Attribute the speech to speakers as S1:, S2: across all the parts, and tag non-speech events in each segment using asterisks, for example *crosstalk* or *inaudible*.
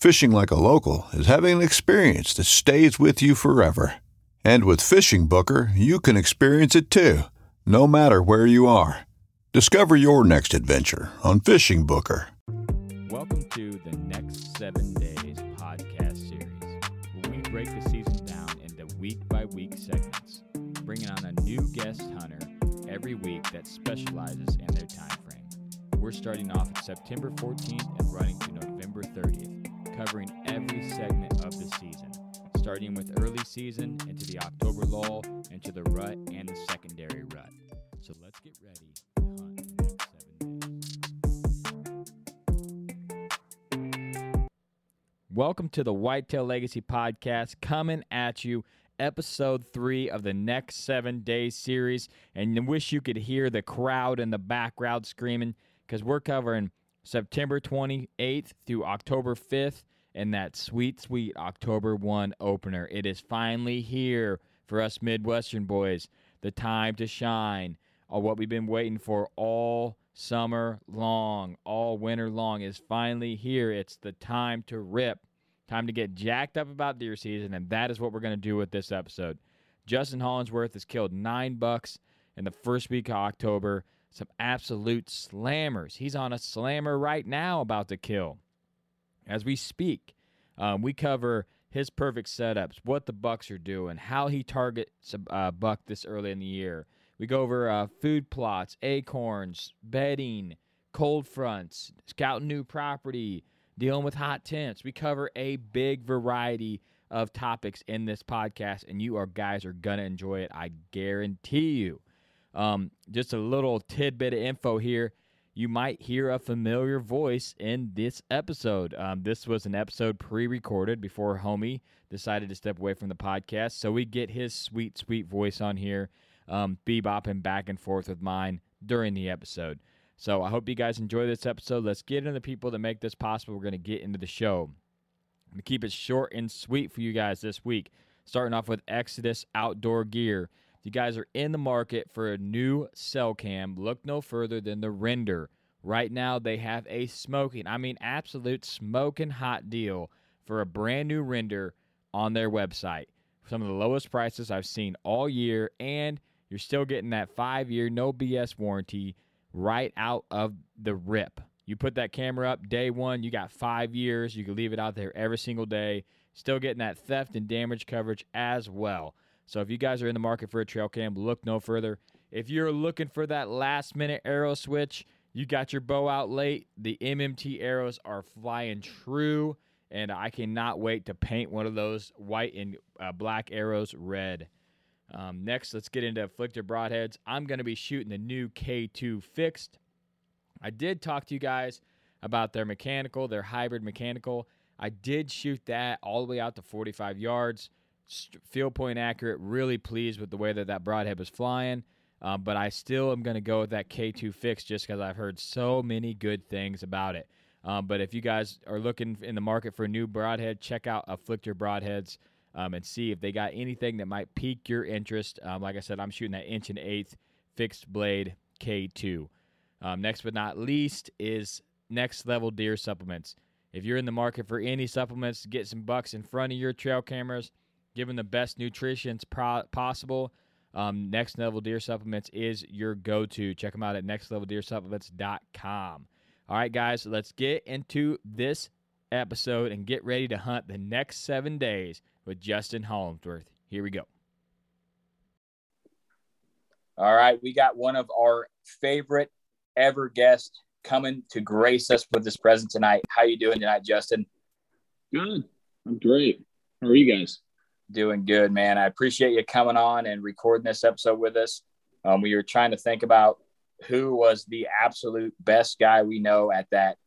S1: Fishing like a local is having an experience that stays with you forever. And with Fishing Booker, you can experience it too, no matter where you are. Discover your next adventure on Fishing Booker.
S2: Welcome to the Next Seven Days podcast series, where we break the season down into week by week segments, bringing on a new guest hunter every week that specializes in their time frame. We're starting off September 14th and running to November 30th, covering every segment of the season, starting with early season into the October lull, into the rut and the secondary rut. So let's get ready to hunt the next seven days. Welcome to the Whitetail Legacy Podcast, coming at you, episode three of the next seven days series. And I wish you could hear the crowd in the background screaming because we're covering September 28th through October 5th and that sweet, sweet October 1 opener. It is finally here for us Midwestern boys. The time to shine, or what we've been waiting for all summer long, all winter long, is finally here. It's the time to rip. Time to get jacked up about deer season, and that is what we're going to do with this episode. Justin Hollingsworth has killed nine bucks in the first week of October. Some absolute slammers. He's on a slammer right now about to kill. As we speak, um, we cover his perfect setups, what the bucks are doing, how he targets uh, buck this early in the year. We go over uh, food plots, acorns, bedding, cold fronts, scouting new property, dealing with hot temps. We cover a big variety of topics in this podcast, and you are guys are gonna enjoy it. I guarantee you. Um, just a little tidbit of info here. You might hear a familiar voice in this episode. Um, this was an episode pre-recorded before Homie decided to step away from the podcast, so we get his sweet, sweet voice on here, um, bebopping back and forth with mine during the episode. So I hope you guys enjoy this episode. Let's get into the people that make this possible. We're going to get into the show. I'm going to keep it short and sweet for you guys this week. Starting off with Exodus Outdoor Gear. If you guys are in the market for a new cell cam, look no further than the Render. Right now, they have a smoking, I mean, absolute smoking hot deal for a brand new Render on their website. Some of the lowest prices I've seen all year, and you're still getting that five year no BS warranty right out of the rip. You put that camera up day one, you got five years. You can leave it out there every single day. Still getting that theft and damage coverage as well. So if you guys are in the market for a trail cam, look no further. If you're looking for that last minute arrow switch, you got your bow out late. The MMT arrows are flying true, and I cannot wait to paint one of those white and uh, black arrows red. Um, next, let's get into afflictor broadheads. I'm going to be shooting the new K2 fixed. I did talk to you guys about their mechanical, their hybrid mechanical. I did shoot that all the way out to 45 yards. Field point accurate. Really pleased with the way that that broadhead was flying. Um, but I still am going to go with that K2 fix just because I've heard so many good things about it. Um, but if you guys are looking in the market for a new broadhead, check out Afflictor Broadheads.
S3: um, and see if they got anything that might pique your interest. Um, like I said, I'm shooting that inch and eighth fixed blade K2. Um, next but not least is next level deer supplements. If you're in the market for any supplements to get some bucks in front of your trail cameras, give them the best nutrition pro- possible, um, Next Level Deer Supplements is your go to. Check them out at nextleveldeersupplements.com. All right, guys, let's get into this episode and get ready to hunt the next seven days with Justin Hollingsworth. Here we go.
S2: All right, we got one of our favorite ever guests coming to grace us with this present tonight. How you doing tonight, Justin?
S4: Good. I'm great. How are you guys?
S2: Doing good, man. I appreciate you coming on and recording this episode with us. Um, we were trying to think about who was the absolute best guy we know at that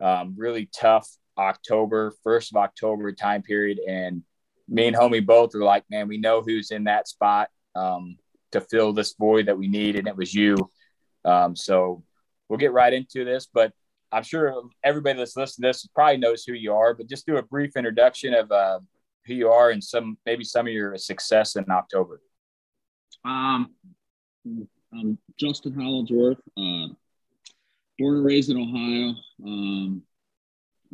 S2: um, really tough October, first of October time period. And me and homie both were like, man, we know who's in that spot um, to fill this void that we need. And it was you. Um, so we'll get right into this, but I'm sure everybody that's listening to this probably knows who you are, but just do a brief introduction of uh, who you are and some, maybe some of your success in October.
S4: Um, I'm Justin Hollingsworth, uh, born and raised in Ohio. Um,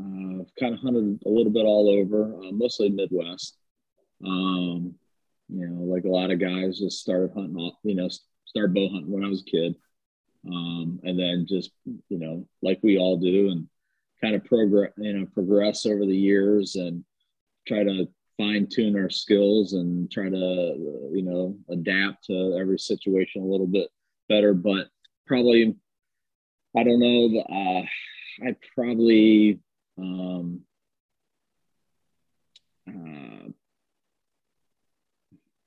S4: uh, kind of hunted a little bit all over, uh, mostly Midwest. Um, you know, like a lot of guys, just started hunting, you know, started bow hunting when I was a kid, um, and then just you know, like we all do, and kind of progress, you know, progress over the years and try to fine tune our skills and try to you know adapt to every situation a little bit better. But probably, I don't know. Uh, I probably um, uh,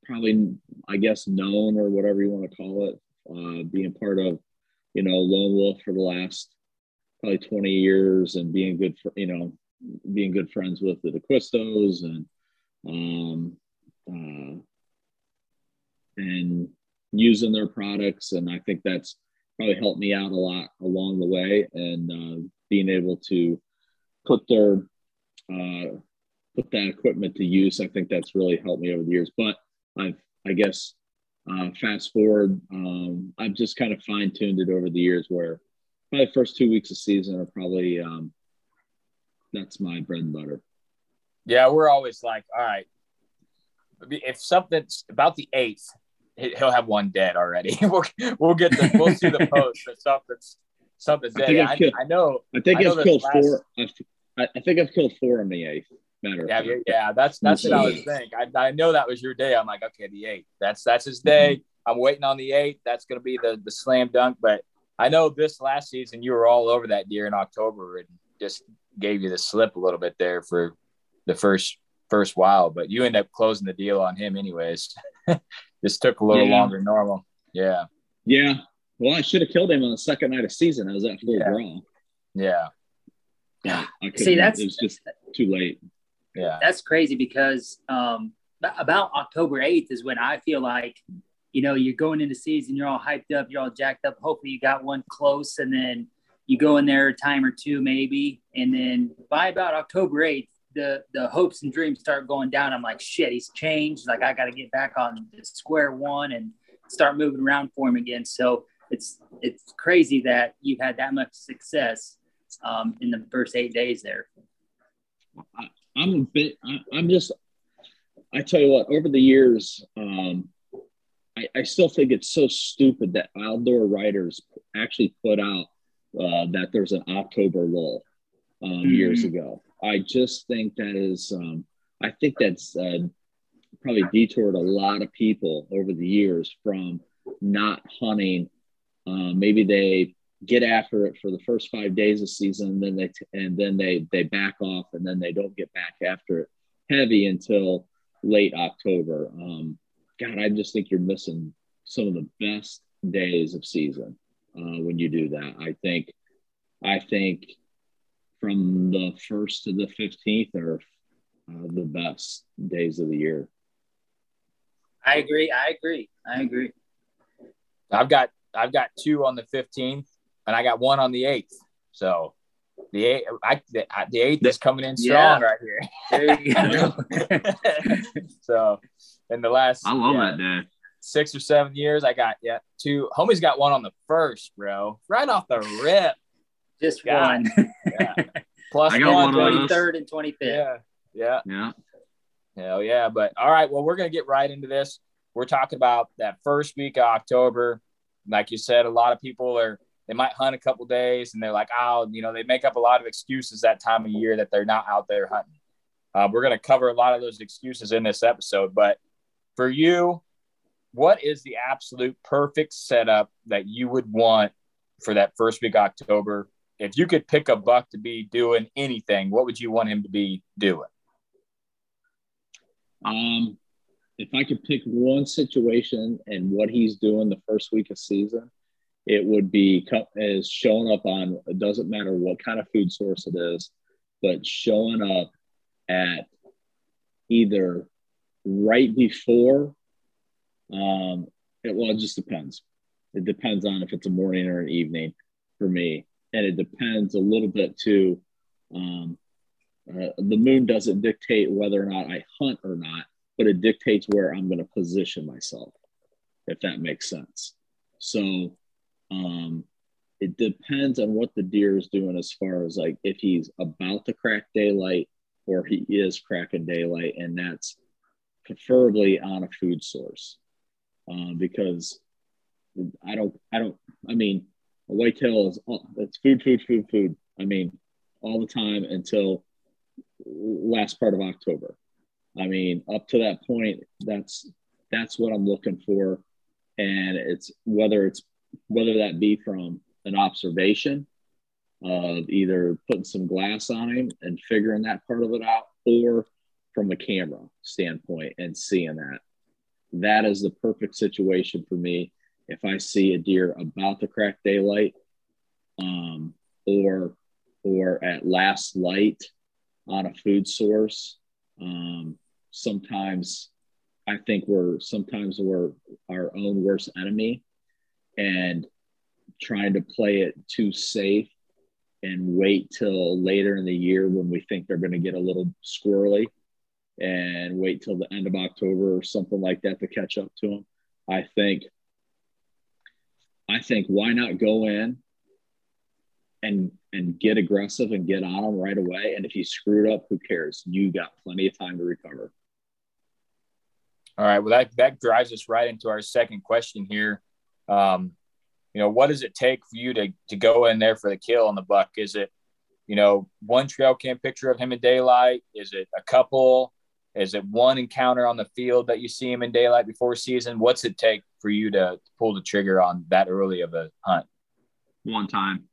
S4: probably, I guess, known or whatever you want to call it, uh, being part of, you know, Lone Wolf for the last probably 20 years and being good for, you know, being good friends with the DeQuistos and, um, uh, and using their products. And I think that's probably helped me out a lot along the way and uh, being able to put their uh, put that equipment to use. I think that's really helped me over the years. But I've I guess uh, fast forward, um, I've just kind of fine tuned it over the years. Where probably the first two weeks of season are probably um, that's my bread and butter.
S2: Yeah, we're always like, all right, if something's about the eighth, he'll have one dead already. *laughs* we'll, we'll get the we'll see the post that something's something's dead. I, I, I, know.
S4: I think
S2: I
S4: I've killed last, four. I, I think I've killed four on the eighth. Matter
S2: yeah, yeah, that's that's what I was thinking. I, I know that was your day. I'm like, okay, the eighth. That's that's his day. Mm-hmm. I'm waiting on the eighth. That's gonna be the the slam dunk. But I know this last season you were all over that deer in October and just gave you the slip a little bit there for the first first while. But you end up closing the deal on him anyways. *laughs* this took a little yeah. longer than normal. Yeah.
S4: Yeah. Well, I should have killed him on the second night of season. I was at full
S2: yeah.
S4: draw.
S2: Yeah.
S5: Yeah. See, that's
S4: it was just too late.
S2: Yeah.
S5: That's crazy because um, about October 8th is when I feel like, you know, you're going into season, you're all hyped up, you're all jacked up. Hopefully you got one close and then you go in there a time or two maybe. And then by about October 8th, the, the hopes and dreams start going down. I'm like, shit, he's changed. Like I got to get back on the square one and start moving around for him again. So it's, it's crazy that you've had that much success um, in the first eight days there.
S4: I, am a bit. I, am just. I tell you what. Over the years, um, I, I, still think it's so stupid that outdoor writers actually put out uh, that there's an October lull um, mm-hmm. years ago. I just think that is. Um, I think that's uh, probably detoured a lot of people over the years from not hunting. Uh, maybe they get after it for the first five days of season, and then they t- and then they they back off, and then they don't get back after it heavy until late October. Um, God, I just think you're missing some of the best days of season uh, when you do that. I think, I think from the first to the fifteenth are uh, the best days of the year.
S5: I agree. I agree. I agree.
S2: I've got I've got two on the fifteenth and I got one on the eighth. So The eight, I, the, the eighth is coming in strong
S5: Yeah.
S2: right here.
S5: There you go. *laughs*
S2: so, in the last
S4: I love
S2: yeah,
S4: that day.
S2: six or seven years, I got yeah two. Homie's got one on the first, bro, right off the rip.
S5: Just
S2: God.
S5: one. *laughs*
S2: Yeah, plus
S4: I
S2: one.
S4: one of
S2: baby.
S4: those.
S5: 23rd and 25th.
S2: Yeah, yeah.
S4: Yeah.
S2: Hell yeah. But all right, well, we're going to get right into this. We're talking about that first week of October. Like you said, a lot of people are, they might hunt a couple days and they're like, oh, you know, they make up a lot of excuses that time of year that they're not out there hunting. Uh, we're going to cover a lot of those excuses in this episode. But for you, what is the absolute perfect setup that you would want for that first week of October? If you could pick a buck to be doing anything, what would you want him to be doing?
S4: Um, if I could pick one situation and what he's doing the first week of season, it would be is showing up on. It doesn't matter what kind of food source it is, but showing up at either right before. Um, it well, it just depends. It depends on if it's a morning or an evening for me, and it depends a little bit too. Um, uh, the moon doesn't dictate whether or not I hunt or not, but it dictates where I'm going to position myself, if that makes sense. So um, it depends on what the deer is doing as far as like if he's about to crack daylight or he is cracking daylight, and that's preferably on a food source uh, because I don't, I don't, I mean, a whitetail is it's food, food, food, food. I mean, all the time until last part of October. I mean, up to that point, that's that's what I'm looking for, and it's whether it's whether that be from an observation of either putting some glass on him and figuring that part of it out, or from a camera standpoint and seeing that. That is the perfect situation for me. If I see a deer about to crack daylight, um, or or at last light on a food source. Um, sometimes I think we're sometimes we're our own worst enemy and trying to play it too safe and wait till later in the year when we think they're going to get a little squirrely and wait till the end of October or something like that to catch up to them. I think I think why not go in and and get aggressive and get on them right away. And if you screwed up, who cares? You got plenty of time to recover.
S2: All right. Well, that, that drives us right into our second question here. Um, you know, what does it take for you to, to go in there for the kill on the buck? Is it, you know, one trail cam picture of him in daylight? Is it a couple? Is it one encounter on the field that you see him in daylight before season? What's it take for you to pull the trigger on that early of a hunt?
S4: One time.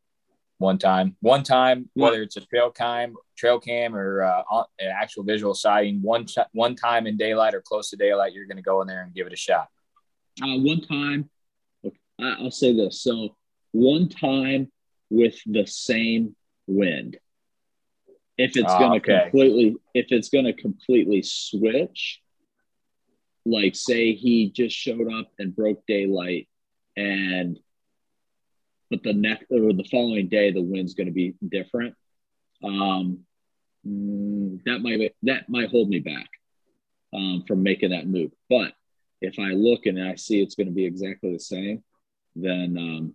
S2: One time, one time, whether it's a trail cam, trail cam, or uh, an actual visual sighting, one one time in daylight or close to daylight, you're going to go in there and give it a shot.
S4: Uh, one time, I'll say this. So, one time with the same wind. If it's
S2: Ah,
S4: going to
S2: okay.
S4: completely, if it's going to completely switch, like say he just showed up and broke daylight, and but the next or the following day the wind's going to be different. Um, mm, that might that might hold me back um, from making that move. But if I look and I see it's going to be exactly the same, then um,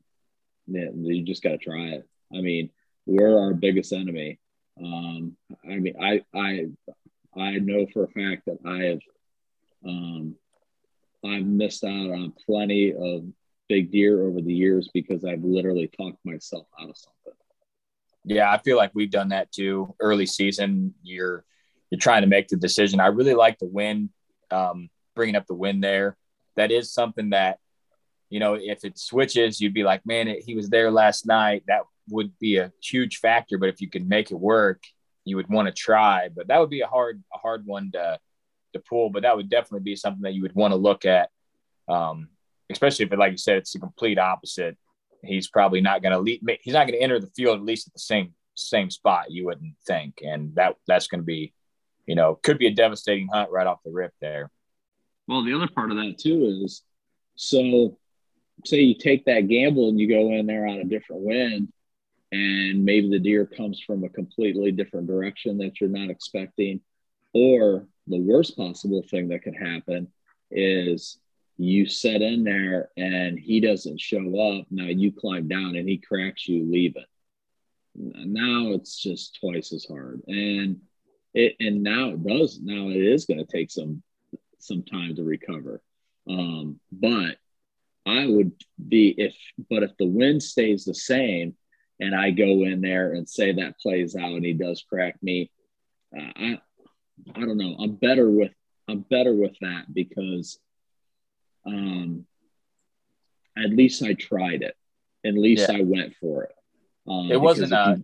S4: you just got to try it. I mean, we're our biggest enemy. Um, I mean, I I I know for a fact that I have um, I've missed out on plenty of big deer over the years because I've literally talked myself out of something.
S2: Yeah, I feel like we've done that too. Early season, you're you're trying to make the decision. I really like the win, um, bringing up the win there. That is something that, you know, if it switches, you'd be like, man, it, he was there last night. That would be a huge factor. But if you can make it work, you would want to try. But that would be a hard a hard one to pull. But that would definitely be something that you would want to look at, um, especially if, like you said, it's the complete opposite he's probably not going to lead. He's not going to enter the field at least at the same same spot. You wouldn't think, and that that's going to be, you know, could be a devastating hunt right off the rip there.
S4: Well, the other part of that too is so say you take that gamble and you go in there on a different wind and maybe the deer comes from a completely different direction that you're not expecting. Or the worst possible thing that could happen is you set in there and he doesn't show up. Now you climb down and he cracks you, leave it. Now it's just twice as hard. And it and now it does now it is going to take some some time to recover. Um, but I would be if but if the wind stays the same and I go in there and say that plays out and he does crack me, uh, I I don't know. I'm better with I'm better with that because um at least I tried it. At least yeah. I went for it.
S2: Um, it wasn't a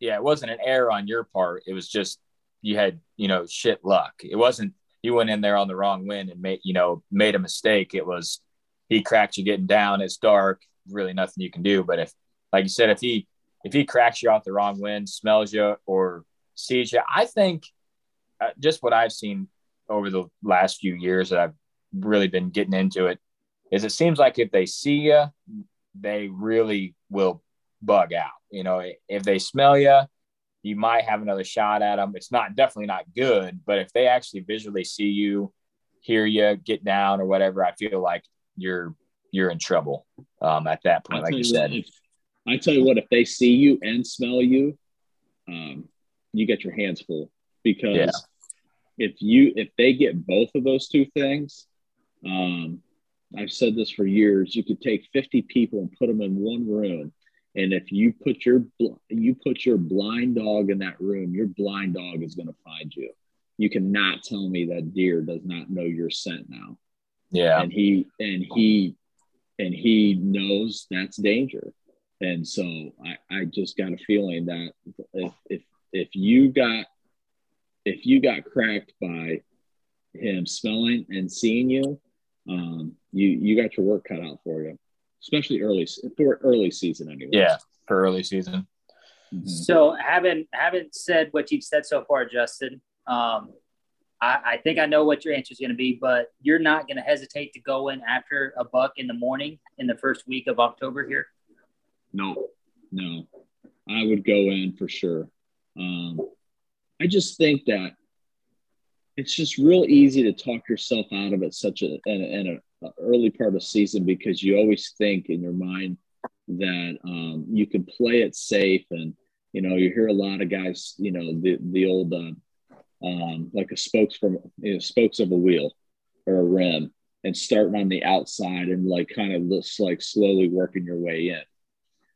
S2: yeah, it wasn't an error on your part. It was just you had, you know, shit luck. It wasn't you went in there on the wrong wind and made, you know, made a mistake. It was he cracked you getting down. It's dark, really nothing you can do. But if, like you said, if he if he cracks you off the wrong wind, smells you or sees you, I think just what I've seen over the last few years that I've really been getting into it is it seems like if they see you, they really will bug out. You know, if they smell you, you might have another shot at them. It's not definitely not good, but if they actually visually see you, hear you, get down or whatever, I feel like you're you're in trouble um, at that point, like you, you said.
S4: If, I tell you what, if they see you and smell you, um, you get your hands full because yeah. if you if they get both of those two things, um, I've said this for years. You could take 50 people and put them in one room and if you put your you put your blind dog in that room, your blind dog is going to find you. You cannot tell me that deer does not know your scent now.
S2: Yeah.
S4: And he and he and he knows that's danger. And so I, I just got a feeling that if, if if you got if you got cracked by him smelling and seeing you, um, you you got your work cut out for you especially early for early season anyway.
S2: Yeah, for early season.
S5: Mm-hmm. So haven't said what you've said so far, Justin, um, I, I think I know what your answer is going to be, but you're not going to hesitate to go in after a buck in the morning in the first week of October here.
S4: No, no, I would go in for sure. Um, I just think that it's just real easy to talk yourself out of it such a in, a, in a early part of season because you always think in your mind that um, you can play it safe and you know you hear a lot of guys you know the the old uh, um, like a spokes from you know, spokes of a wheel or a rim and starting on the outside and like kind of just like slowly working your way in.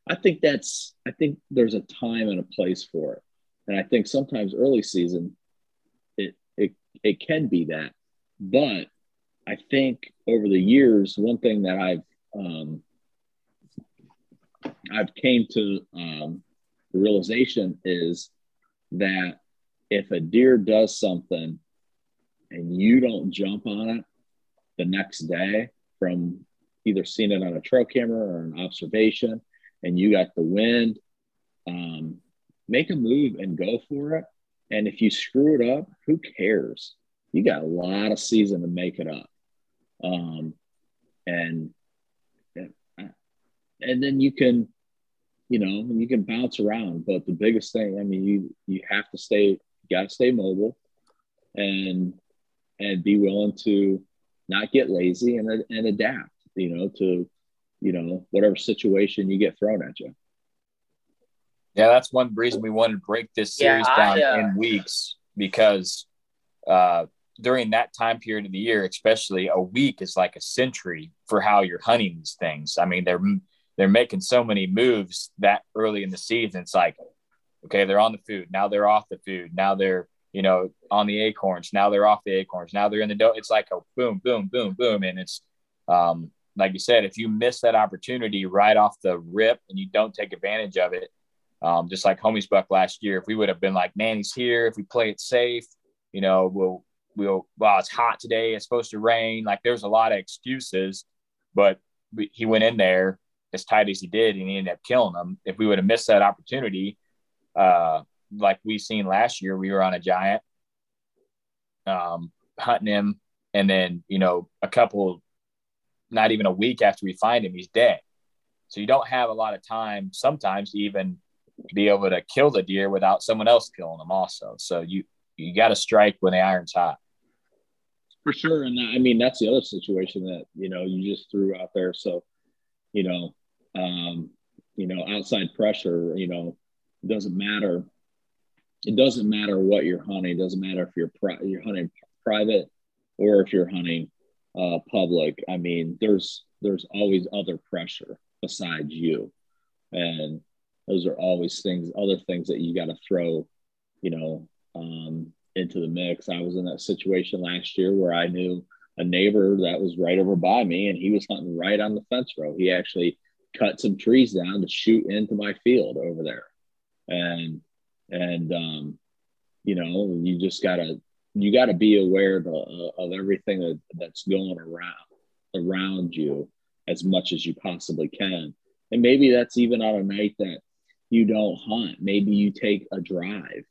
S4: I think that's i think there's a time and a place for it and i think sometimes early season it it, it can be that. But I think over the years, one thing that I've um, I've came to um, the realization is that if a deer does something and you don't jump on it the next day from either seeing it on a trail camera or an observation, and you got the wind, um, make a move and go for it. And if you screw it up, who cares? You got a lot of season to make it up um, and and then you can you know you can bounce around but the biggest thing i mean you you have to stay you got to stay mobile and and be willing to not get lazy and, and adapt you know to you know whatever situation you get thrown at you
S2: yeah that's one reason we wanted to break this series yeah, I, down uh... in weeks because uh during that time period of the year, especially a week is like a century for how you're hunting these things. I mean, they're they're making so many moves that early in the season. It's like, okay, they're on the food. Now they're off the food. Now they're, you know, on the acorns. Now they're off the acorns. Now they're in the dough. It's like a boom, boom, boom, boom. And it's um, like you said, if you miss that opportunity right off the rip and you don't take advantage of it, um, just like Homie's Buck last year, if we would have been like, man, he's here. If we play it safe, you know, we'll we'll well it's hot today it's supposed to rain like there's a lot of excuses but we, he went in there as tight as he did and he ended up killing them if we would have missed that opportunity uh like we seen last year we were on a giant um hunting him. And then you know a couple not even a week after we find him he's dead. So you don't have a lot of time sometimes to even be able to kill the deer without someone else killing them also. So you you got to strike when the iron's hot.
S4: For sure, and I mean that's the other situation that you know you just threw out there. So you know, um, you know, outside pressure, you know, doesn't matter. It doesn't matter what you're hunting. It doesn't matter if you're pri- you're hunting private or if you're hunting uh, public. I mean, there's there's always other pressure besides you, and those are always things, other things that you got to throw, you know, um, into the mix. I was in that situation last year where I knew a neighbor that was right over by me, and he was hunting right on the fence row. He actually cut some trees down to shoot into my field over there, and and um, you know, you just gotta you got to be aware of, uh, of everything that, that's going around around you as much as you possibly can. And maybe that's even on a night that you don't hunt. Maybe you take a drive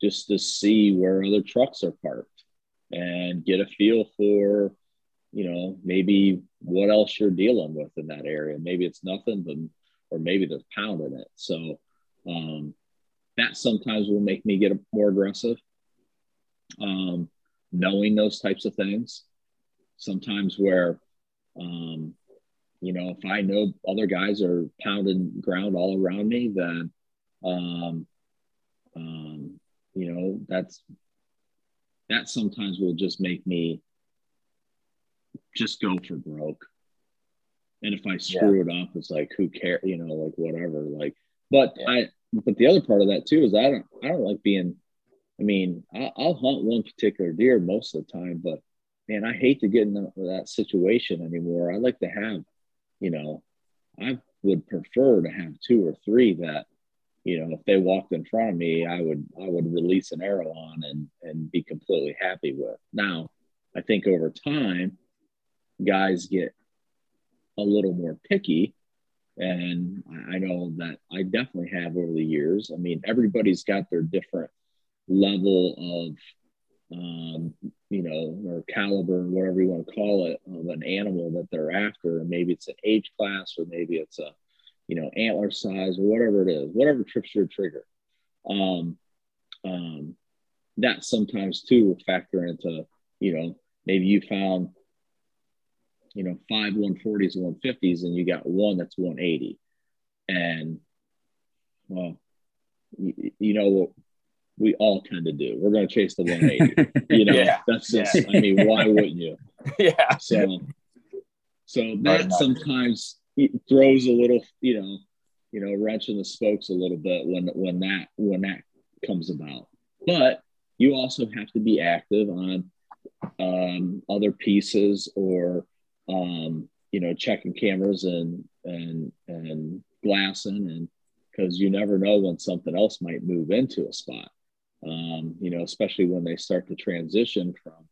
S4: just to see where other trucks are parked and get a feel for, you know, maybe what else you're dealing with in that area. Maybe it's nothing, but or maybe there's pounding it. So um, that sometimes will make me get more aggressive um, knowing those types of things. Sometimes where, um, you know, if I know other guys are pounding ground all around me, then, um, um, you know, that's that sometimes will just make me just go for broke. And if I screw yeah. it up, it's like who cares, you know, like whatever. Like, but yeah. I, but the other part of that too is I don't, I don't like being I mean, I, will hunt one particular deer most of the time, but man, I hate to get in that situation anymore. I like to have, you know, I would prefer to have two or three that, you know, if they walked in front of me, I would I would release an arrow on and and be completely happy with. Now, I think over time, guys get a little more picky and I know that I definitely have over the years. I mean, everybody's got their different level of um, you know, or caliber, whatever you want to call it, of an animal that they're after. And maybe it's an age class, or maybe it's a, you know, antler size, or whatever it is, whatever trips your trigger. Um, um, that sometimes too will factor into, you know, maybe you found, you know, five 140s and 150s, and you got one that's 180. And, well, you, you know, we all tend to do. We're going to chase the 180. *laughs* you know, yeah. that's just, yeah. I mean, why wouldn't you? *laughs*
S2: Yeah.
S4: So, so that sometimes throws a little, you know, you know, wrench in the spokes a little bit when, when that, when that comes about. But you also have to be active on um, other pieces or, um, you know, checking cameras and, and, and glassing and, because you never know when something else might move into a spot um, you know, especially when they start to transition from,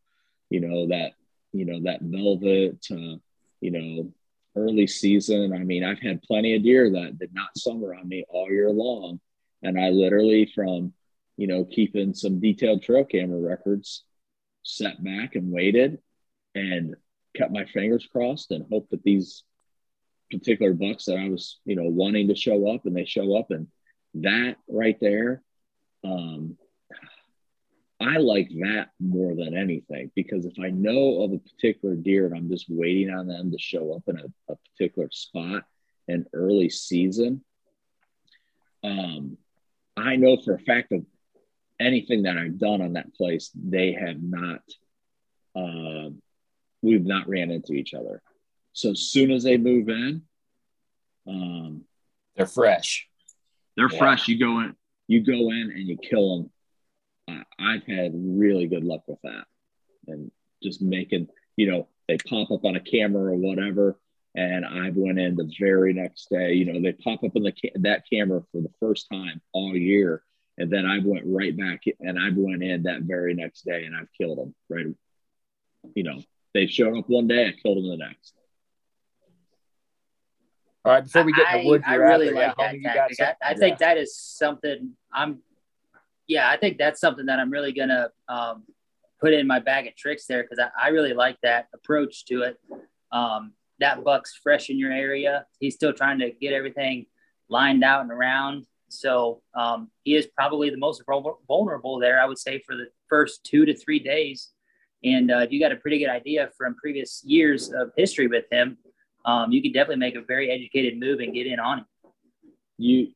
S4: you know, that, you know, that velvet to, you know, early season. I mean, I've had plenty of deer that did not summer on me all year long. And I literally, from, you know, keeping some detailed trail camera records, sat back and waited and kept my fingers crossed and hoped that these particular bucks that I was, you know, wanting to show up and they show up. And that right there, um, I like that more than anything because if I know of a particular deer and I'm just waiting on them to show up in a, a particular spot in early season, um, I know for a fact of anything that I've done on that place, they have not, uh, we've not ran into each other. So as soon as they move in, um,
S2: they're fresh.
S4: They're yeah. fresh. You go in, you go in and you kill them I've had really good luck with that, and just making you know they pop up on a camera or whatever, and I've went in the very next day. You know they pop up in the ca- that camera for the first time all year, and then I went right back and I went in that very next day and I've killed them. Right, you know they showed up one day, I killed them the next.
S2: All right, before we get to wood,
S5: I, I really like that tactic. I, I think that is something I'm yeah, I think that's something that I'm really gonna um, put in my bag of tricks there because I, I, really like that approach to it. Um, that buck's fresh in your area. He's still trying to get everything lined out and around. So um, he is probably the most vulnerable there, I would say, for the first two to three days. And uh, if you got a pretty good idea from previous years of history with him, um, you could definitely make a very educated move and get in on him.
S4: You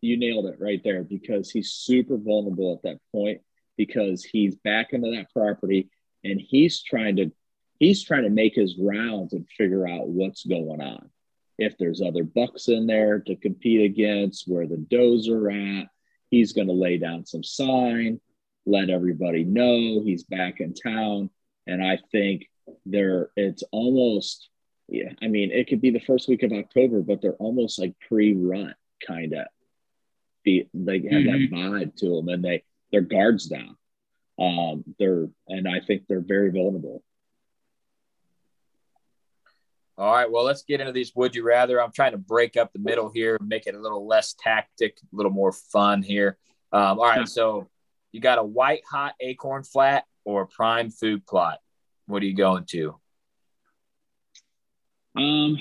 S4: you nailed it right there because he's super vulnerable at that point because he's back into that property and he's trying to he's trying to make his rounds and figure out what's going on. If there's other bucks in there to compete against, where the does are at, he's going to lay down some sign, let everybody know he's back in town. And I think there, it's almost, yeah, I mean, it could be the first week of October, but they're almost like pre-rut kind of. be They have mm-hmm. that vibe to them, and they their guards down. Um, they're and I think they're very vulnerable.
S2: All right, well, let's get into these would you rather. I'm trying to break up the middle here, make it a little less tactic, a little more fun here. Um, all right, so you got a white hot acorn flat or a prime food plot. What are you going to?
S4: Um,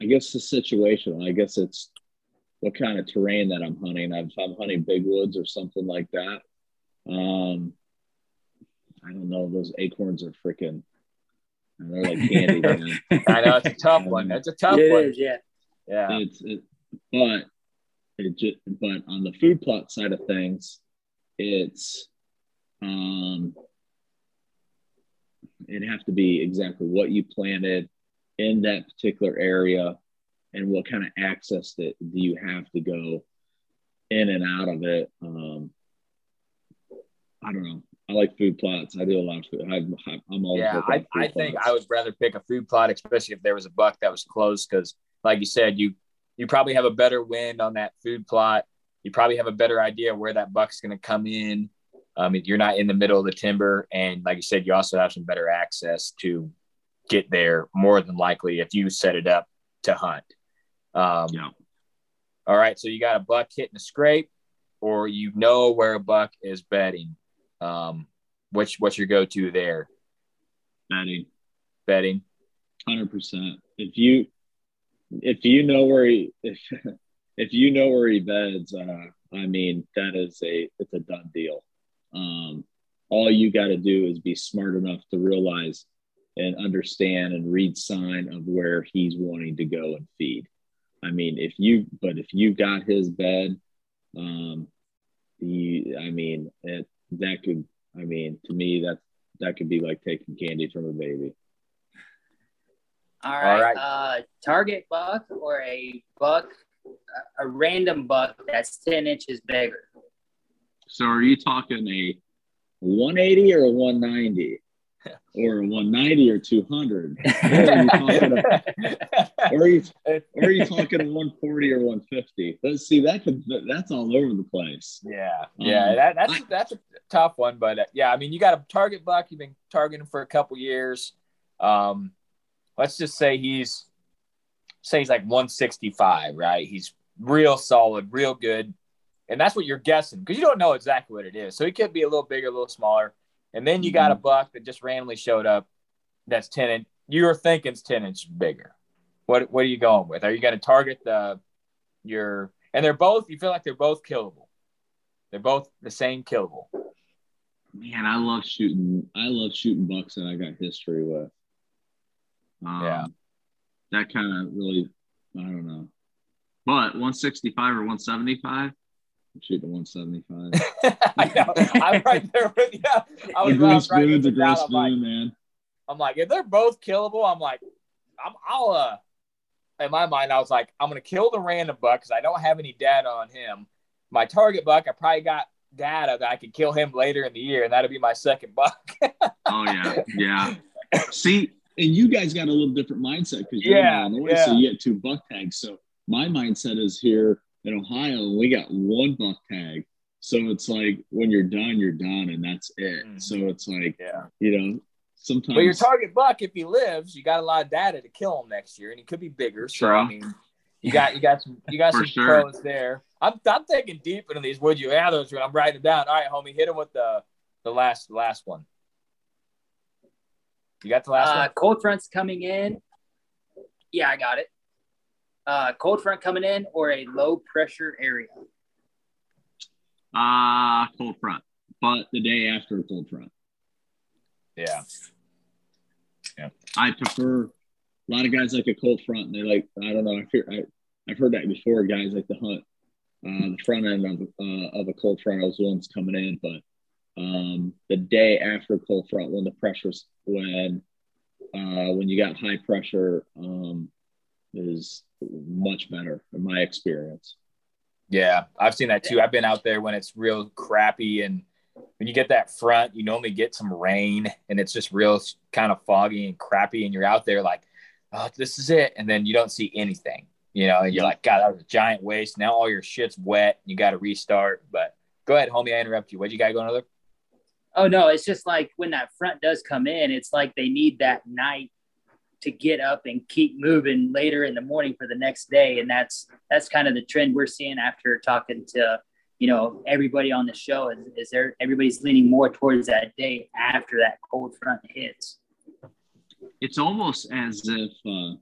S4: I guess the situation. I guess it's what kind of terrain that I'm hunting. If I'm hunting big woods or something like that, um, I don't know. Those acorns are freaking they're like candy, man. *laughs*
S2: I know it's a tough one. It's a tough
S5: it
S2: one.
S5: Is, yeah.
S2: Yeah.
S4: It's it, but it just, but on the food plot side of things, it's um it'd have to be exactly what you planted in that particular area and what kind of access that do you have to go in and out of it. Um, I don't know. I like food plots. I do a lot of food. I, am always
S2: yeah. I, I think I would rather pick a food plot, especially if there was a buck that was close, because like you said, you you probably have a better wind on that food plot. You probably have a better idea where that buck's going to come in. Um, you're not in the middle of the timber, and like you said, you also have some better access to get there. More than likely, if you set it up to hunt. Um, yeah. All right, so you got a buck hitting a scrape, or you know where a buck is bedding. Um, what's what's your go to there?
S4: Bedding.
S2: Bedding.
S4: Hundred percent. If you if you know where he *laughs* if if you know where he beds, uh, I mean that is a it's a done deal. Um, all you got to do is be smart enough to realize and understand and read sign of where he's wanting to go and feed. I mean, if you but if you got his bed, um, you I mean it that could, I mean, to me, that that could be like taking candy from a baby.
S5: All right. All right. Uh, target buck or a buck, a random buck that's 10 inches bigger.
S4: So are you talking a 180 or a 190? *laughs* or 190 or 200 or are you talking, a, or *laughs* are you, or you talking a 140 or 150 let's see that could that's all over the place.
S2: Yeah yeah um, that, that's I, that's a tough one but uh, yeah i mean you got a target buck you've been targeting for a couple years. Um let's just say he's say he's like 165 right? He's real solid real good and that's what you're guessing because you don't know exactly what it is. So he could be a little bigger a little smaller and then you got a mm-hmm. buck that just randomly showed up that's 10 inch. You're thinking it's 10 inches bigger. What what are you going with? Are you going to target the your and they're both you feel like they're both killable. They're both the same killable.
S4: Man, I love shooting. I love shooting bucks that I got history with. Um, yeah, that kind of really, I don't know. But 165 or 175, I'm shooting 175. *laughs* I know.
S2: I'm right there with you. I *laughs* was,
S4: gross right spoon's a gross spoon, like, man.
S2: I'm like, if they're both killable, I'm like, I'm, I'll, uh, in my mind, I was like, I'm going to kill the random buck because I don't have any data on him. My target buck, I probably got data that I could kill him later in the year, and that'll be my second buck. *laughs*
S4: oh, yeah. Yeah. See, and you guys got a little different mindset because you're
S2: yeah,
S4: in Illinois,
S2: yeah.
S4: so you get two buck tags. So my mindset is here in Ohio, we got one buck tag. So it's like when you're done, you're done, and that's it. Mm. So it's like, yeah. you know, sometimes.
S2: But your target buck, if he lives, you got a lot of data to kill him next year, and he could be bigger. So True. I mean, you got you got some you got some sure. pros there. I'm I'm taking deep into these would you rather's when I'm writing it down. All right, homie, hit him with the the last last one. You got the last uh, one.
S5: Cold front's coming in. Yeah, I got it uh, cold front coming in or a low pressure area?
S4: Ah, uh, cold front, but the day after a cold front.
S2: Yeah.
S4: Yeah. I prefer a lot of guys like a cold front. And they like I don't know. I've heard I, have heard that before. Guys like to hunt uh, the front end of uh, of a cold front. I was the ones coming in, but um, the day after cold front when the pressure's when uh, when you got high pressure um, is much better in my experience.
S2: Yeah, I've seen that too. I've been out there when it's real crappy and when you get that front, you normally get some rain and it's just real kind of foggy and crappy. And you're out there like, oh, this is it. And then you don't see anything, you know, and you're like, God, that was a giant waste. Now all your shit's wet. You got to restart. But go ahead, homie. I interrupt you. What you got going on there?
S5: Oh no, it's just like when that front does come in, it's like they need that night to get up and keep moving later in the morning for the next day, and that's that's kind of the trend we're seeing after talking to you know everybody on the show. Is, is there everybody's leaning more towards that day after that cold front hits?
S4: It's almost as if uh,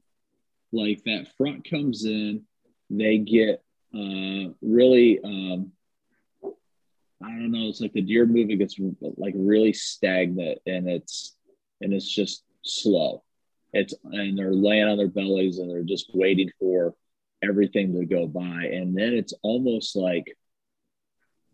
S4: like that front comes in, they get uh, really um, I don't know. It's like the deer movement gets like really stagnant and it's and it's just slow. It's and they're laying on their bellies and they're just waiting for everything to go by. And then it's almost like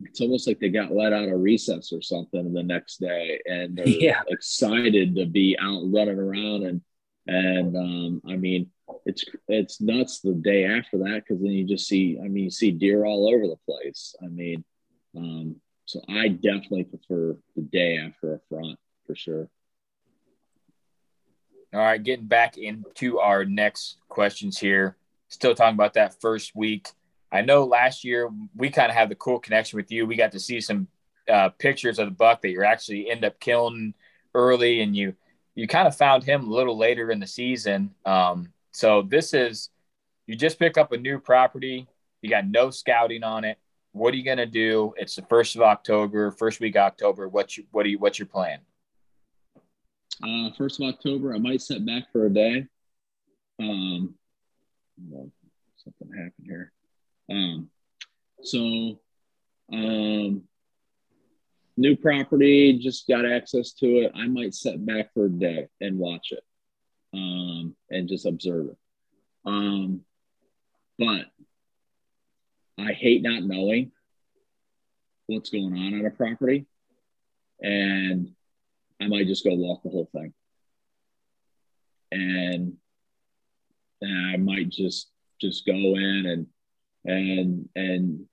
S4: it's almost like they got let out of recess or something the next day and they're *laughs* yeah. excited to be out running around and and um, I mean it's it's nuts the day after that because then you just see I mean you see deer all over the place. I mean um, so I definitely prefer the day after a front for sure.
S2: All right, getting back into our next questions here. Still talking about that first week. I know last year we kind of have the cool connection with you. We got to see some uh, pictures of the buck that you actually end up killing early, and you you kind of found him a little later in the season. Um, so this is you just pick up a new property. You got no scouting on it what are you to do? It's the first of October, first week October. What's your, what are you, what's your plan?
S4: Uh, first of October, I might set back for a day. Um, well, something happened here. Um, so, um, new property, just got access to it. I might set back for a day and watch it, um, and just observe it. Um, but I hate not knowing what's going on on a property, and I might just go walk the whole thing, and, and I might just just go in and and and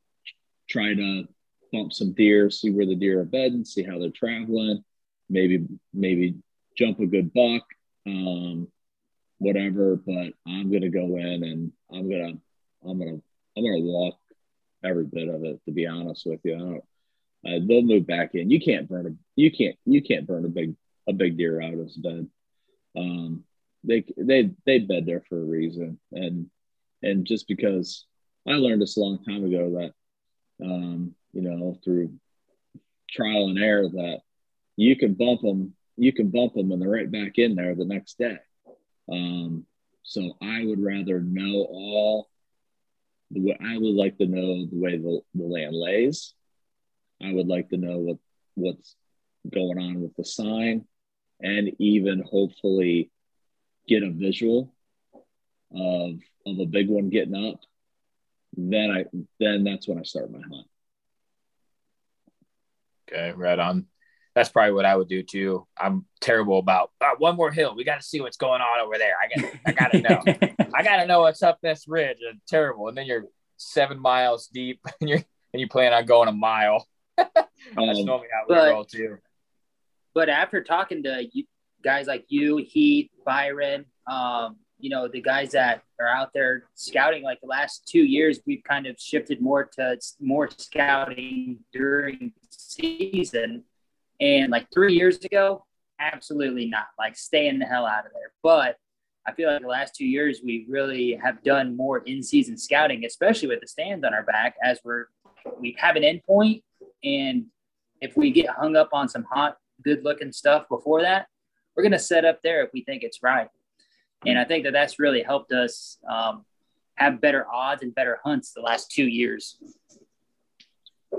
S4: try to bump some deer, see where the deer are bedding, see how they're traveling, maybe maybe jump a good buck, um, whatever. But I'm gonna go in and I'm gonna I'm gonna I'm gonna walk every bit of it. To be honest with you, uh, they'll move back in. You can't burn a you can't you can't burn a big a big deer out of its bed. Um, they they they bed there for a reason, and and just because I learned this a long time ago that um, you know through trial and error that you can bump them you can bump them and they're right back in there the next day. Um, so I would rather know all the way I would like to know the way the, the land lays. I would like to know what what's going on with the sign, and even hopefully get a visual of of a big one getting up. Then I then that's when I start my hunt.
S2: Okay, right on. That's probably what I would do too. I'm terrible about uh, one more hill. We got to see what's going on over there. I got, I got to know. *laughs* I got to know what's up this ridge. It's terrible. And then you're seven miles deep, *laughs* and you and you plan on going a mile. That's normally how we but, roll too.
S5: But after talking to you, guys like you, Heath, Byron, um, you know, the guys that are out there scouting, like the last two years, we've kind of shifted more to more scouting during season and like three years ago, absolutely not. Like staying the hell out of there. But I feel like the last two years we really have done more in-season scouting, especially with the stands on our back, as we're we have an endpoint, and if we get hung up on some hot, good-looking stuff before that, we're gonna set up there if we think it's right. And I think that that's really helped us um, have better odds and better hunts the last two years.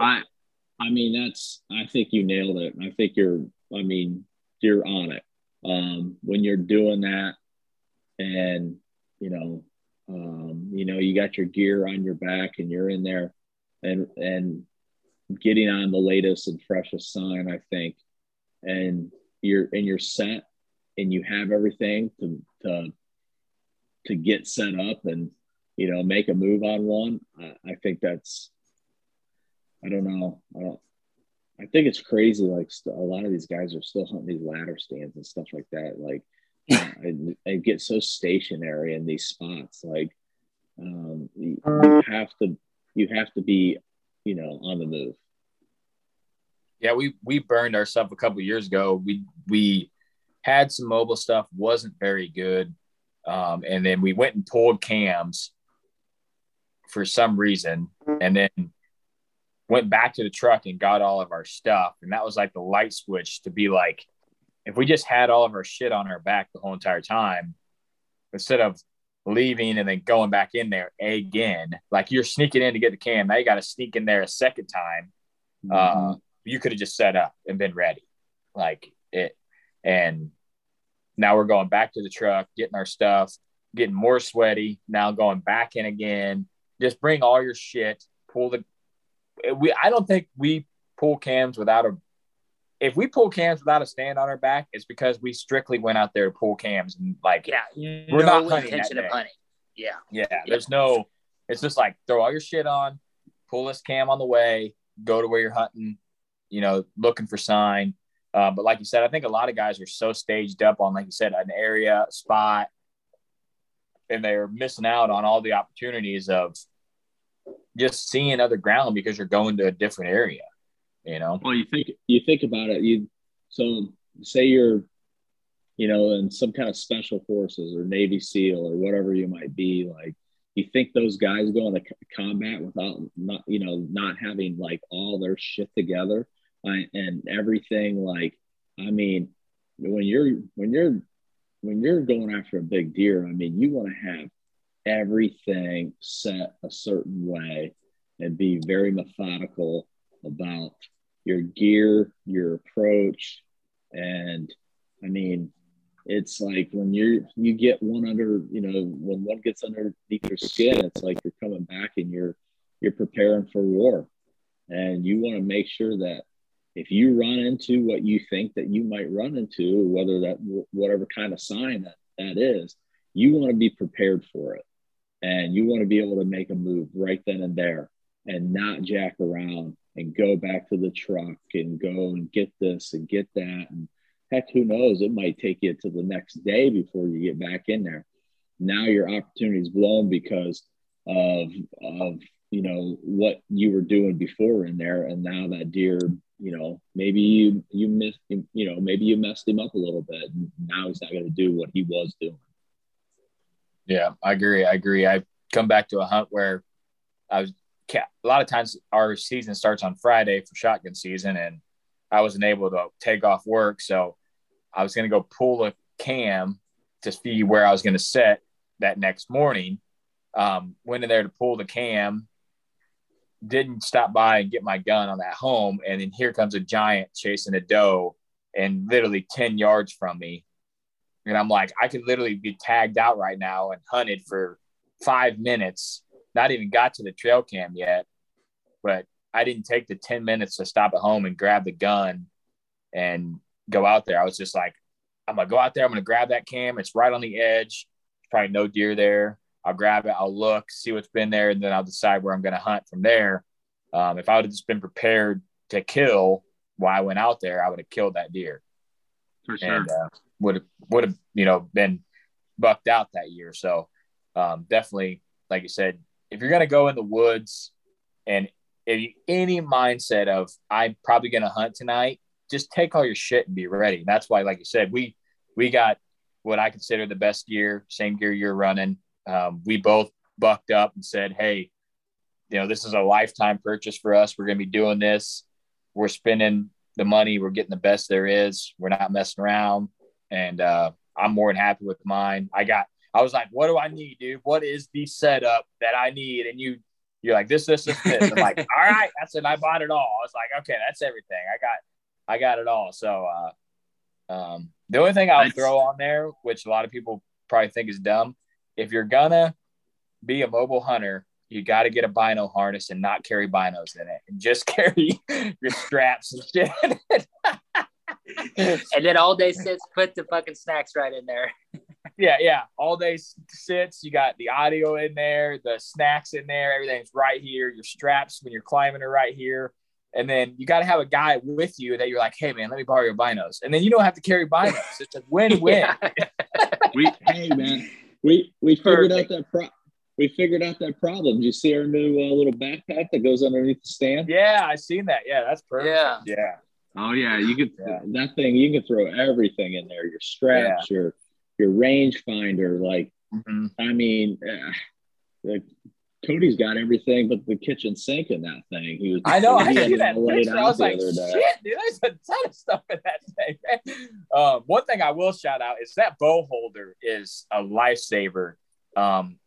S4: I I mean, that's, I think you nailed it. I think you're, I mean, you're on it. Um, when you're doing that and, you know, um, you know, you got your gear on your back and you're in there and, and getting on the latest and freshest sign, I think, and you're, and you're set and you have everything to, to, to get set up and, you know, make a move on one. I, I think that's, I don't know. I don't. I think it's crazy. Like st- a lot of these guys are still hunting these ladder stands and stuff like that. Like, *clears throat* and, and get so stationary in these spots. Like, um, you have to, you have to be, you know, on the move.
S2: Yeah, we we burned ourselves a couple years ago. We we had some mobile stuff, wasn't very good, um, and then we went and pulled cams for some reason, and then went back to the truck and got all of our stuff. And that was like the light switch to be like, if we just had all of our shit on our back the whole entire time, instead of leaving and then going back in there again, like you're sneaking in to get the cam, now you got to sneak in there a second time. Mm-hmm. Uh, you could have just set up and been ready, like it. And now we're going back to the truck, getting our stuff, getting more sweaty. Now going back in again. Just bring all your shit, pull the we I don't think we pull cams without a if we pull cams without a stand on our back, it's because we strictly went out there to pull cams and like
S5: yeah, we're no not hunting intention of hunting. Yeah.
S2: yeah. Yeah. There's no it's just like throw all your shit on, pull this cam on the way, go to where you're hunting, you know, looking for sign. Uh, but like you said, I think a lot of guys are so staged up on, like you said, an area spot, and they're missing out on all the opportunities of just seeing other ground because you're going to a different area, you know?
S4: Well, you think, you think about it, you, so say you're, you know, in some kind of special forces or Navy SEAL or whatever you might be, like, you think those guys go into combat without not, you know, not having like all their shit together uh, and everything. Like, I mean, when you're, when you're, when you're going after a big deer, I mean, you want to have everything set a certain way and be very methodical about your gear, your approach. And I mean, it's like when you're you get one under, you know, when one gets underneath your skin, it's like you're coming back and you're you're preparing for war. And you want to make sure that if you run into what you think that you might run into, whether that whatever kind of sign that that is, you want to be prepared for it and you want to be able to make a move right then and there and not jack around and go back to the truck and go and get this and get that. And heck who knows? It might take you to the next day before you get back in there. Now your opportunity is blown because of of you know what you were doing before in there. And now that deer you know maybe you you missed you know maybe you messed him up a little bit and now he's not going to do what he was doing.
S2: Yeah, I agree. I agree. I come back to a hunt where I was a lot of times our season starts on Friday for shotgun season, and I wasn't able to take off work, so I was going to go pull a cam to see where I was going to set that next morning. Um, went in there to pull the cam, didn't stop by and get my gun on that home, and then here comes a giant chasing a doe, and literally ten yards from me, and I'm like, I could literally be tagged out right now and hunted for five minutes. Not even got to the trail cam yet, but I didn't take the 10 minutes to stop at home and grab the gun and go out there. I was just like, I'm gonna go out there. I'm gonna grab that cam. It's right on the edge. There's probably no deer there. I'll grab it. I'll look, see what's been there, and then I'll decide where I'm gonna hunt from there. Um, if I would have just been prepared to kill while I went out there, I would have killed that deer.
S4: For sure. And, uh,
S2: would have would have you know been bucked out that year. So um, definitely, like you said, if you're gonna go in the woods and if any mindset of I'm probably gonna hunt tonight, just take all your shit and be ready. And that's why, like you said, we we got what I consider the best gear, same gear you're running. Um, we both bucked up and said, "Hey, you know, this is a lifetime purchase for us. We're gonna be doing this. We're spending the money. We're getting the best there is. We're not messing around and uh, I'm more than happy with mine. I got. I was like, what do I need, dude? What is the setup that I need? And you You're like this, this, this, this. I'm like, all right, that's it. I bought it all. I was like, okay, that's everything. I got, I got it all. So, uh, um, the only thing I'll
S4: Nice.
S2: throw on there, which a lot of people probably think is dumb, if you're gonna be a mobile hunter, you got to get a bino harness and not carry binos in it, and just *laughs* carry your straps and shit. *laughs*
S5: And then all day sits, put the fucking snacks right in there.
S2: Yeah, yeah. All day sits. You got the audio in there, the snacks in there. Everything's right here. Your straps when you're climbing are right here. And then you got to have a guy with you that you're like, hey man, let me borrow your binos. And then you don't have to carry binos. It's a *laughs* win-win.
S5: Yeah.
S4: We hey man, we we figured out that pro- we figured out that problem. Did you see our new uh, little backpack that goes underneath the stand?
S2: Yeah, I seen that. Yeah, that's perfect.
S5: Yeah.
S2: Yeah.
S4: Oh yeah, you could
S2: Yeah.
S4: that thing. You can throw everything in there. Your straps, your your range finder. Like
S2: Mhm.
S4: I mean, uh, like, Cody's got everything but the kitchen sink in that thing. He was
S2: I know. I see that
S4: all
S2: picture. I was like,
S4: other day.
S2: shit, dude, there's a ton of stuff in that thing. um, one thing I will shout out is that bow holder is a lifesaver. Um,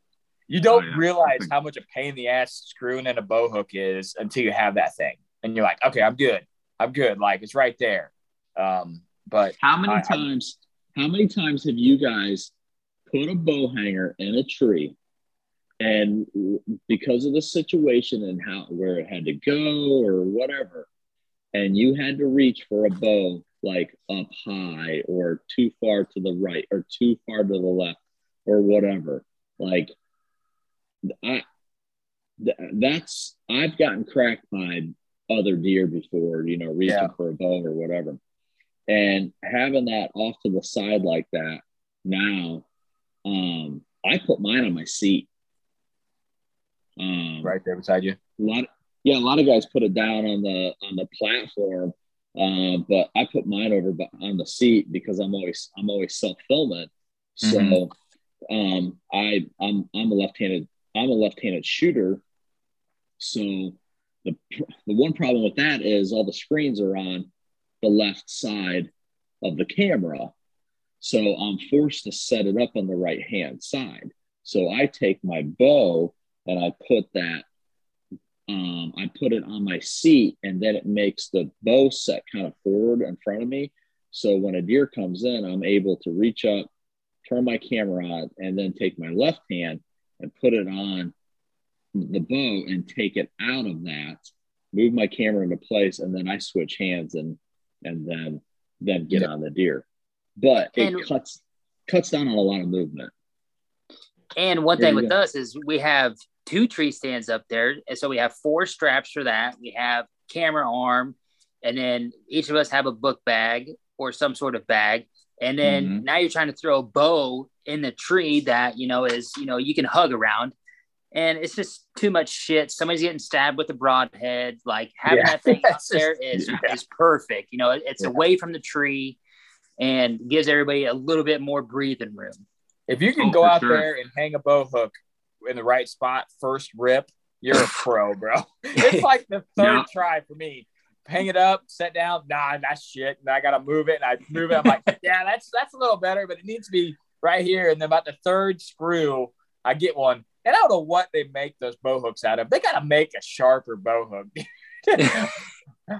S2: you don't
S4: Oh, yeah.
S2: realize how much a pain in the ass screwing in a bow hook is until you have that thing, and you're like, okay, I'm good. I'm good. Like it's right there. Um, but
S4: How many
S2: I- I-
S4: times? How many times have you guys put a bow hanger in a tree, and because of the situation and how where it had to go or whatever, and you had to reach for a bow like up high or too far to the right or too far to the left or whatever, like I. That's I've gotten cracked by other deer before, you know, reaching
S2: Yeah.
S4: for a bow or whatever. And having that off to the side like that now, um, I put mine on my seat. Um,
S2: right there beside you.
S4: a lot, yeah, a lot of guys put it down on the on the platform, uh, but I put mine over on the seat because I'm always I'm always self filming. So,
S2: Mhm.
S4: um, I I'm I'm a left handed I'm a left handed shooter. So the the one problem with that is all the screens are on the left side of the camera. So I'm forced to set it up on the right hand side. So I take my bow and I put that, um, I put it on my seat, and then it makes the bow set kind of forward in front of me. So when a deer comes in, I'm able to reach up, turn my camera on, and then take my left hand and put it on the bow and take it out of that, move my camera into place, and then I switch hands and and then then get
S2: Yeah.
S4: on the deer. But it
S5: And-
S4: cuts cuts down on a lot of movement.
S5: And one
S4: There
S5: thing with
S4: go.
S5: us is we have two tree stands up there. And so we have four straps for that. We have camera arm, and then each of us have a book bag or some sort of bag. And then
S4: Mhm.
S5: now you're trying to throw a bow in the tree that, you know, is, you know, you can hug around. And it's just too much shit. Somebody's getting stabbed with a broadhead. Like having
S2: Yeah.
S5: that thing *laughs* up
S2: It's
S5: there
S2: just-
S5: is,
S2: yeah.
S5: is perfect. You know, it's
S2: Yeah.
S5: away from the tree and gives everybody a little bit more breathing room.
S2: If you can
S4: Oh,
S2: go out
S4: sure.
S2: there and hang a bow hook in the right spot first rip, you're a *laughs* pro, bro. It's like the third
S4: Yeah.
S2: try for me. Hang it up, set down. Nah, that's shit. And I gotta move it, and I move it. I'm like, *laughs* yeah, that's that's a little better, but it needs to be right here. And then about the third screw, I get one. And I don't know what they make those bow hooks out of. They gotta make a sharper bow hook. *laughs*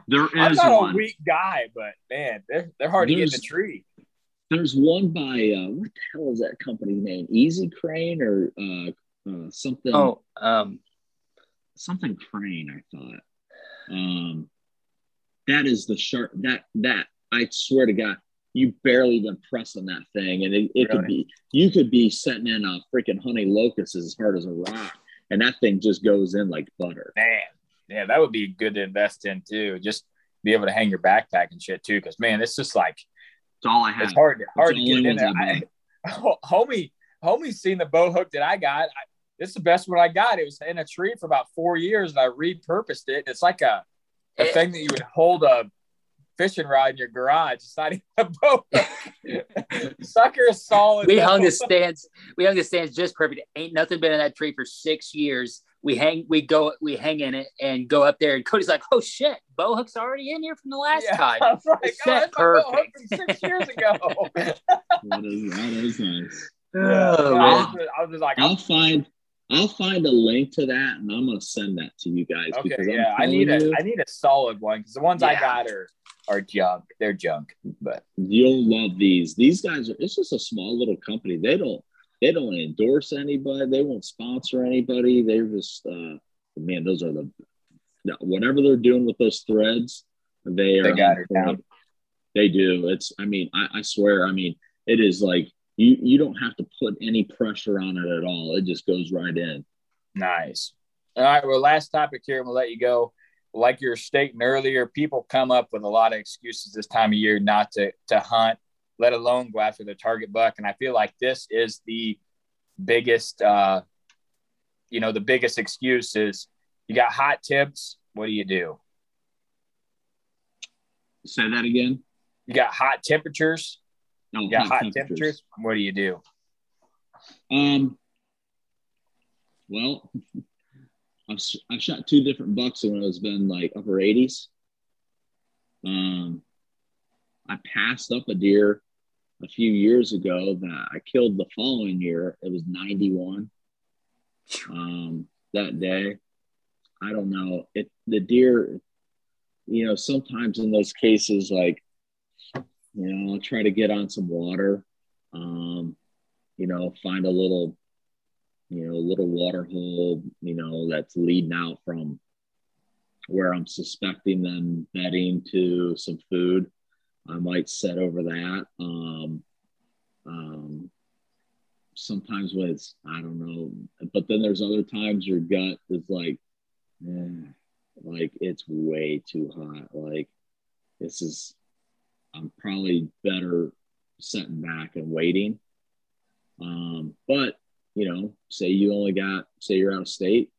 S4: There
S2: I'm not
S4: one.
S2: a weak guy, but man, they're they're hard to get in the
S4: There's-
S2: tree.
S4: There's one by uh, what the hell is that company name? Easy Crane or uh, uh, something?
S5: Oh, um,
S4: something Crane. I thought. Um, that is the sharp. That that I swear to God, you barely even press on that thing, and it, it could be you could be setting in a freaking honey locust as hard as a rock, and that thing just goes in like butter.
S2: Man, yeah, that would be good to invest in too. Just be able to hang your backpack and shit too. Because man, it's just like
S4: That's all I have.
S2: it's hard, hard to get in there.
S4: I *laughs*
S2: homie, homie's seen the bow hook that I got. I, it's the best one I got. It was in a tree for about four years, and I repurposed it. It's like a a
S5: Eh.
S2: thing that you would hold a fishing rod in your garage. It's not even a boat. *laughs* Sucker is solid.
S5: we *laughs* hung the stands. We hung the stands just perfect. Ain't nothing been in that tree for six years. We hang, we go, we hang in it and go up there. And Cody's like, "Oh shit, bow hook's already in here from the last
S2: Yeah,
S5: time." *laughs*
S2: I was like,
S5: It's
S2: oh,
S5: set
S2: that's my bow hook
S5: perfect.
S2: from six years ago.
S4: That is that is nice.
S2: Oh, yeah,
S5: Oh,
S2: I,
S5: man.
S2: was just, I was just like,
S4: I'll oh, find I'll find a link to that and I'm gonna send that to you guys.
S2: Okay,
S4: because
S2: yeah, I need
S4: telling
S2: a
S4: you,
S2: I need a solid one because the ones I got are are junk. They're junk, but
S4: you'll love these. These guys are. It's just a small little company. They don't. They don't endorse anybody. They won't sponsor anybody. They're just. uh Man, those are the. Whatever they're doing with those threads, they are.
S2: They got it down.
S4: They do. It's. I mean, I, I swear. I mean, it is like you. You don't have to put any pressure on it at all. It just goes right in.
S2: Nice. All right. Well, last topic here, and we'll let you go. Like you're stating earlier, people come up with a lot of excuses this time of year not to to hunt, let alone go after the target buck. And I feel like this is the biggest, uh, you know, the biggest excuse is you got hot tips. What do you do?
S4: Say that again.
S2: You got hot temperatures.
S4: No,
S2: You got hot temperatures. What do you do?
S4: Um. Well, I've I've shot two different bucks when it's been like upper 80s. Um, I passed up a deer a few years ago that I killed the following year. It was 91. Um, that day, I don't know. It the deer, you know, sometimes in those cases, like, you know, I'll try to get on some water. Um, you know, find a little, you know, a little water hole, you know, that's leading out from where I'm suspecting them bedding to some food. I might set over that. Um, um, sometimes when it's, I don't know, but then there's other times your gut is like, eh, like it's way too hot. Like this is, I'm probably better sitting back and waiting. Um, but you know, say you only got, say you're out of state,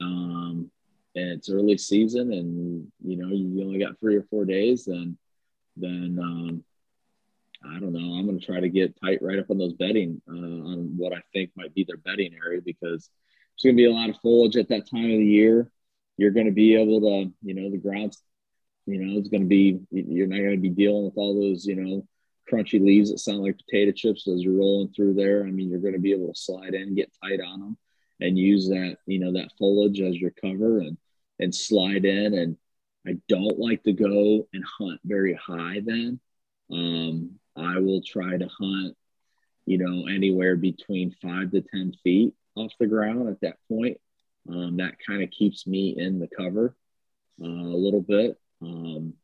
S4: um, and it's early season, and you know you only got three or four days, then, then um, I don't know. I'm going to try to get tight right up on those bedding uh, on what I think might be their bedding area because there's going to be a lot of foliage at that time of the year. You're going to be able to, you know, the ground's, you know, it's going to be, you're not going to be dealing with all those, you know, crunchy leaves that sound like potato chips as you're rolling through there. I mean, you're going to be able to slide in, get tight on them, and use that, you know, that foliage as your cover and and slide in. And I don't like to go and hunt very high. Then um, I will try to hunt, you know, anywhere between five to ten feet off the ground at that point. Um, that kind of keeps me in the cover uh, a little bit. Um,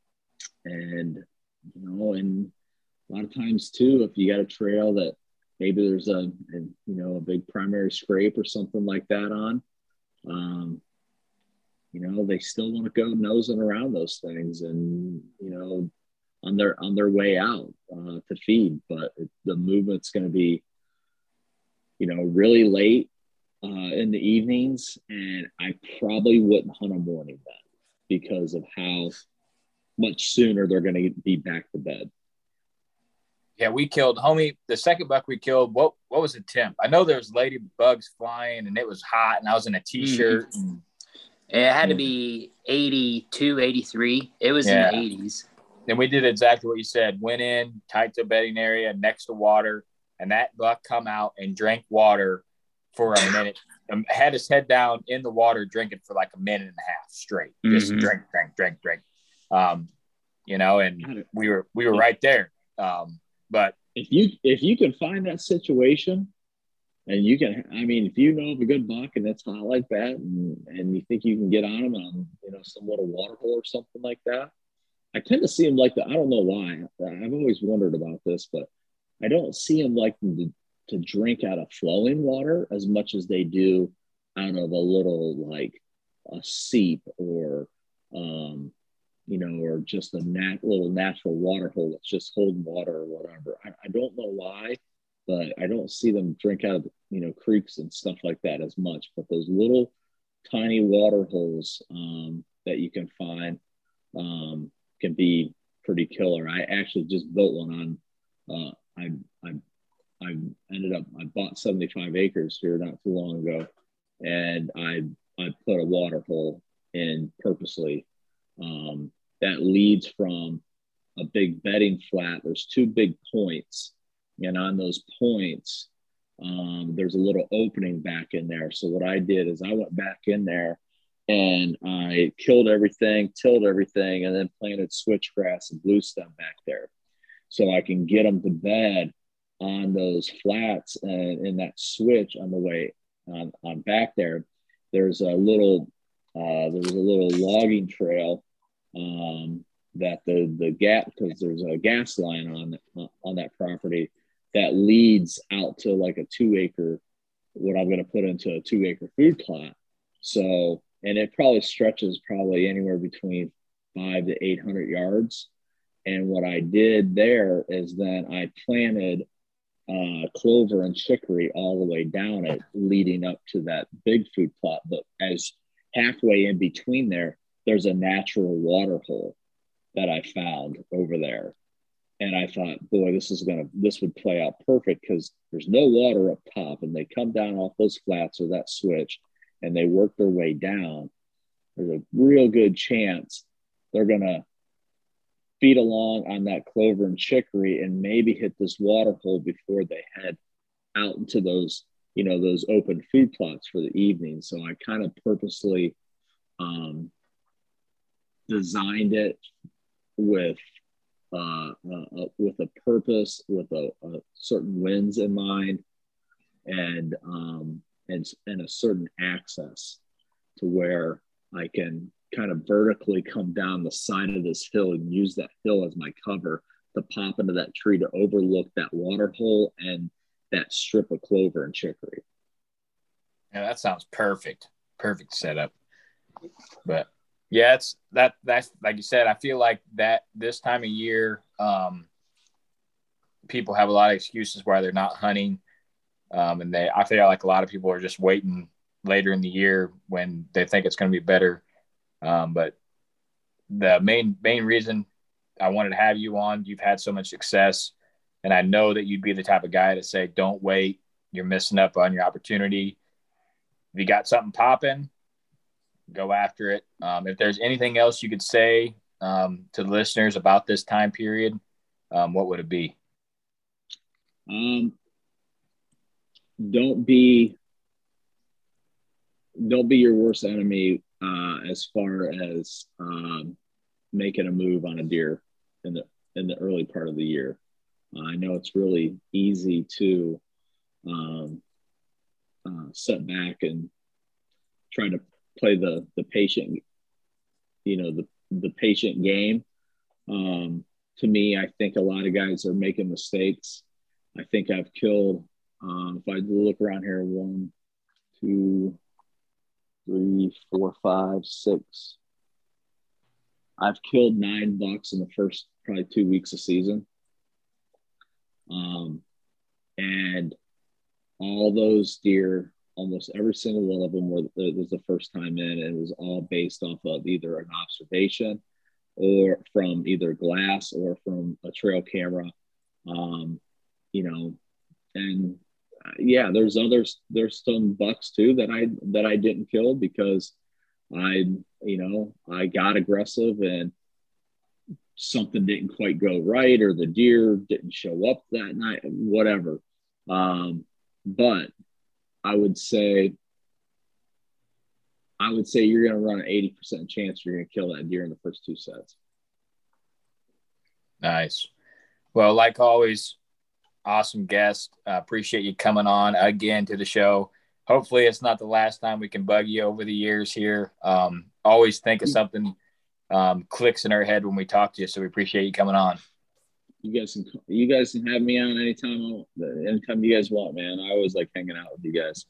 S4: and you know, and a lot of times too, if you got a trail that maybe there's a, a you know a big primary scrape or something like that on, um, you know, they still want to go nosing around those things, and you know, on their on their way out uh, to feed. But it, the movement's going to be, you know, really late uh, in the evenings, and I probably wouldn't hunt a morning then because of how much sooner they're going to be back to bed.
S2: Yeah, we killed homie. The second buck we killed. What what was the temp? I know there was ladybugs flying and it was hot, and I was in a t-shirt. and-
S5: It had to be 82, 83. It was
S2: Yeah.
S5: in the 80s.
S2: and we did exactly what you said. Went in tight to a bedding area next to water, and that buck come out and drank water for a minute. *laughs* Um, had his head down in the water, drinking for like a minute and a half straight. Just
S5: Mhm.
S2: drink, drink, drink, drink. Um, you know, and we were we were right there. Um, but
S4: if you if you can find that situation and you can i mean if you know of a good buck and it's hot like that and, and you think you can get on them on you know somewhat a water hole or something like that i tend to see them like that i don't know why. I've always wondered about this but i don't see them like to, to drink out of flowing water as much as they do out of a little like a seep or um you know, or just a nat- little natural water hole that's just holding water or whatever. I, I don't know why, but I don't see them drink out of, you know, creeks and stuff like that as much. But those little tiny water holes um, that you can find um, can be pretty killer. I actually just built one on, uh, I, I, I ended up, I bought 75 acres here not too long ago and I, I put a water hole in purposely um, that leads from a big bedding flat. There's two big points, and on those points, um, there's a little opening back in there. So what I did is I went back in there and I killed everything, tilled everything, and then planted switchgrass and blue stem back there, so I can get them to bed on those flats and in that switch on the way on, on back there. There's a little uh, there's a little logging trail um, that the the gap because there's a gas line on on that property that leads out to like a two acre what I'm going to put into a two acre food plot. So and it probably stretches probably anywhere between five to eight hundred yards. And what I did there is then I planted uh, clover and chicory all the way down it, leading up to that big food plot. But as halfway in between there, there's a natural water hole that I found over there. And I thought, boy, this is gonna this would play out perfect because there's no water up top, and they come down off those flats or that switch, and they work their way down. There's a real good chance they're gonna feed along on that clover and chicory and maybe hit this water hole before they head out into those you know those open food plots for the evening so i kind of purposely um, designed it with uh, uh, with a purpose with a, a, certain winds in mind and um, and and a certain access to where i can kind of vertically come down the side of this hill and use that hill as my cover to pop into that tree to overlook that water hole and that strip of clover and chicory.
S2: Yeah, that sounds perfect. Perfect setup. But yeah, it's that that's like you said, I feel like that this time of year, um, people have a lot of excuses why they're not hunting. Um, and they I feel like a lot of people are just waiting later in the year when they think it's going to be better um, but the main main reason I wanted to have you on, you've had so much success, and I know that you'd be the type of guy to say, "Don't wait. You're missing up on your opportunity. If you got something popping, go after it." Um, if there's anything else you could say um, to the listeners about this time period, um, what would it be?
S4: Um, don't be don't be your worst enemy uh, as far as um, making a move on a deer in the in the early part of the year. Uh, I know it's really easy to um, uh, set back and try to play the the patient, you know, the the patient game. Um, to me, I think a lot of guys are making mistakes. I think I've killed. Um, if I look around here, one, two, three, four, five, six. I've killed nine bucks in the first probably two weeks of season. Um, and all those deer, almost every single one of them were it was the first time in, and it was all based off of either an observation or from either glass or from a trail camera. Um, you know, and yeah, there's others. There's some bucks too that I that I didn't kill because I, you know, I got aggressive and something didn't quite go right, or the deer didn't show up that night, whatever. Um, but I would say, I would say you're going to run an 80% chance you're going to kill that deer in the first two sets.
S2: Nice. Well, like always, awesome guest. Uh, appreciate you coming on again to the show. Hopefully, it's not the last time we can bug you over the years here. Um, always think of something um, clicks in our head when we talk to you, so we appreciate you coming on.
S4: You guys can you guys can have me on anytime anytime you guys want, man. I always like hanging out with you guys.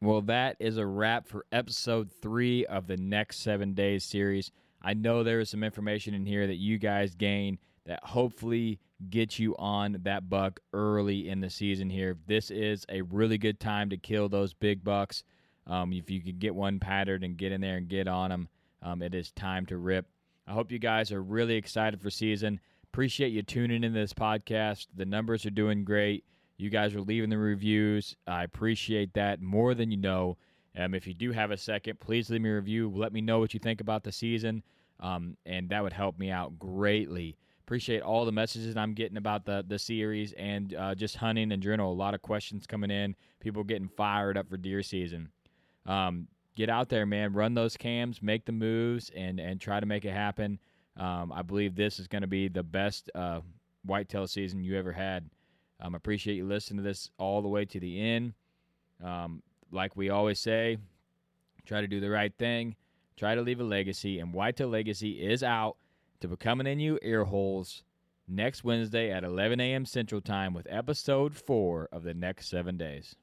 S3: Well, that is a wrap for episode three of the next seven days series. I know there is some information in here that you guys gain that hopefully get you on that buck early in the season here. This is a really good time to kill those big bucks. Um, if you can get one patterned and get in there and get on them, um, it is time to rip. I hope you guys are really excited for season. Appreciate you tuning in this podcast. The numbers are doing great. You guys are leaving the reviews. I appreciate that more than you know. Um, if you do have a second, please leave me a review. Let me know what you think about the season, um, and that would help me out greatly.
S2: appreciate all the messages I'm getting about the the series and uh, just hunting in general. A lot of questions coming in. People getting fired up for deer season. Um, get out there, man. Run those cams, make the moves, and and try to make it happen. Um, I believe this is going to be the best uh, whitetail season you ever had. Um, appreciate you listening to this all the way to the end. Um, like we always say, try to do the right thing, try to leave a legacy, and Whitetail Legacy is out to be coming in you ear holes next Wednesday at 11 a.m. Central Time with episode four of the next seven days.